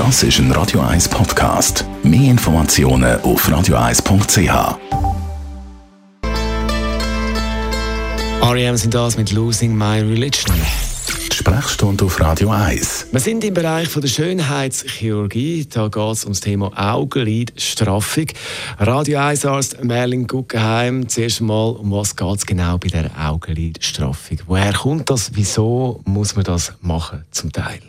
Das ist ein Radio 1 Podcast. Mehr Informationen auf radio1.ch. R.E.M. sind das mit Losing My Religion. Sprechstunde auf Radio 1. Wir sind im Bereich von der Schönheitschirurgie. Da geht es um das Thema Augenlidstraffung. Radio 1 Arzt Merlin Guggenheim. Zuerst mal, um was geht es genau bei der Augenlidstraffung? Woher kommt das? Wieso muss man das machen zum Teil?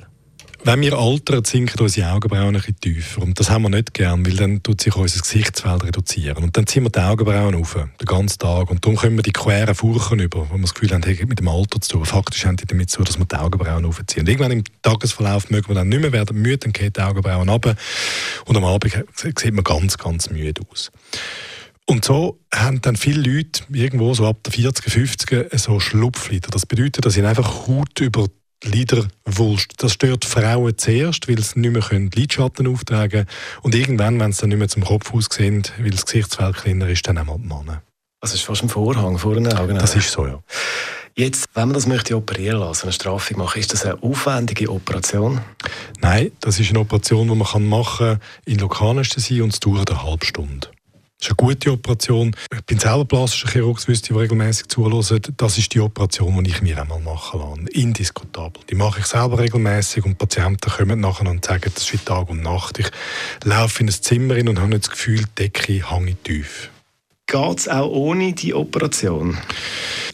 Wenn wir altern, sinken unsere Augenbrauen ein bisschen tiefer. Und das haben wir nicht gern, weil dann tut sich unser Gesichtsfeld reduzieren. Und dann ziehen wir die Augenbrauen auf, den ganzen Tag. Und darum kommen wir die queren Furchen über, wo wir das Gefühl haben, hey, mit dem Alter zu tun. Faktisch haben die damit zu, dass wir die Augenbrauen aufziehen. Und irgendwann im Tagesverlauf mögen wir dann nicht mehr werden müde, dann gehen die Augenbrauen runter. Und am Abend sieht man ganz, ganz müde aus. Und so haben dann viele Leute irgendwo so ab der 40er, 50er so Schlupflider. Das bedeutet, dass sie einfach Haut über Liderwulst. Das stört Frauen zuerst, weil sie nicht mehr Lidschatten auftragen können. Und irgendwann, wenn sie dann nicht mehr zum Kopf aussehen, weil das Gesichtsfeld kleiner ist, dann einmal die Männer. Also ist fast ein Vorhang vor den Augen. Das ist so, ja. Jetzt, wenn man das möchte operieren lassen, eine Straffung machen, ist das eine aufwendige Operation? Nein, das ist eine Operation, die man machen kann in Lokalanästhesie und es dauert eine halbe Stunde. Das ist eine gute Operation. Ich bin selber plastischer Chirurg, das wüsste ich, regelmäßig zuhören. Das ist die Operation, die ich mir einmal machen lasse. Indiskutabel. Die mache ich selber regelmäßig und Patienten kommen nachher und sagen, das ist wie Tag und Nacht. Ich laufe in ein Zimmer rein und habe nicht das Gefühl, die Decke hänge tief. Geht es auch ohne die Operation?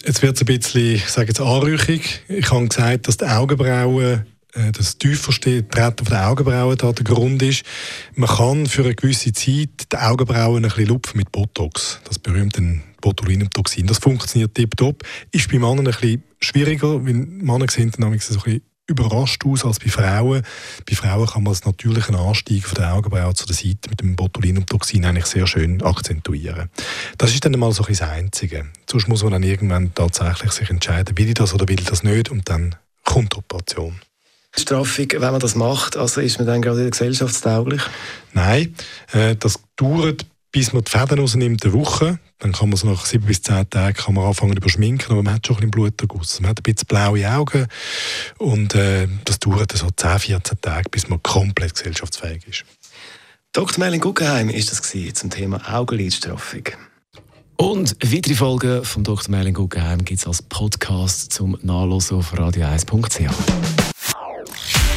Jetzt wird es ein bisschen, ich sage jetzt, anrüchig. Ich habe gesagt, dass die Augenbrauen das tiefer Treten den Augenbrauen da der Grund ist. Man kann für eine gewisse Zeit die Augenbrauen ein bisschen lupfen mit Botox, das berühmte Botulinumtoxin. Das funktioniert tiptop. Ist bei Männern ein bisschen schwieriger, weil Männer sehen dann ein bisschen überrascht aus als bei Frauen. Bei Frauen kann man das natürlichen Anstieg von der Augenbrauen zu der Seite mit dem Botulinumtoxin eigentlich sehr schön akzentuieren. Das ist dann mal so ein das Einzige. Sonst muss man dann irgendwann tatsächlich sich entscheiden, will ich das oder will ich das nicht und dann kommt die Operation. Straffung, wenn man das macht, also ist man dann gerade gesellschaftstauglich? Nein, äh, das dauert, bis man die Fäden rausnimmt, eine Woche. Dann kann man es nach sieben bis zehn Tagen kann man anfangen zu überschminken, aber man hat schon ein bisschen Bluterguss. Man hat ein bisschen blaue Augen und äh, das dauert so 10, 14 Tage, bis man komplett gesellschaftsfähig ist. Dr. Merlin Guggenheim ist das zum Thema Augenlidstraffung. Und weitere Folgen von Dr. Merlin Guggenheim gibt es als Podcast zum Nachlesen auf radio1.ch.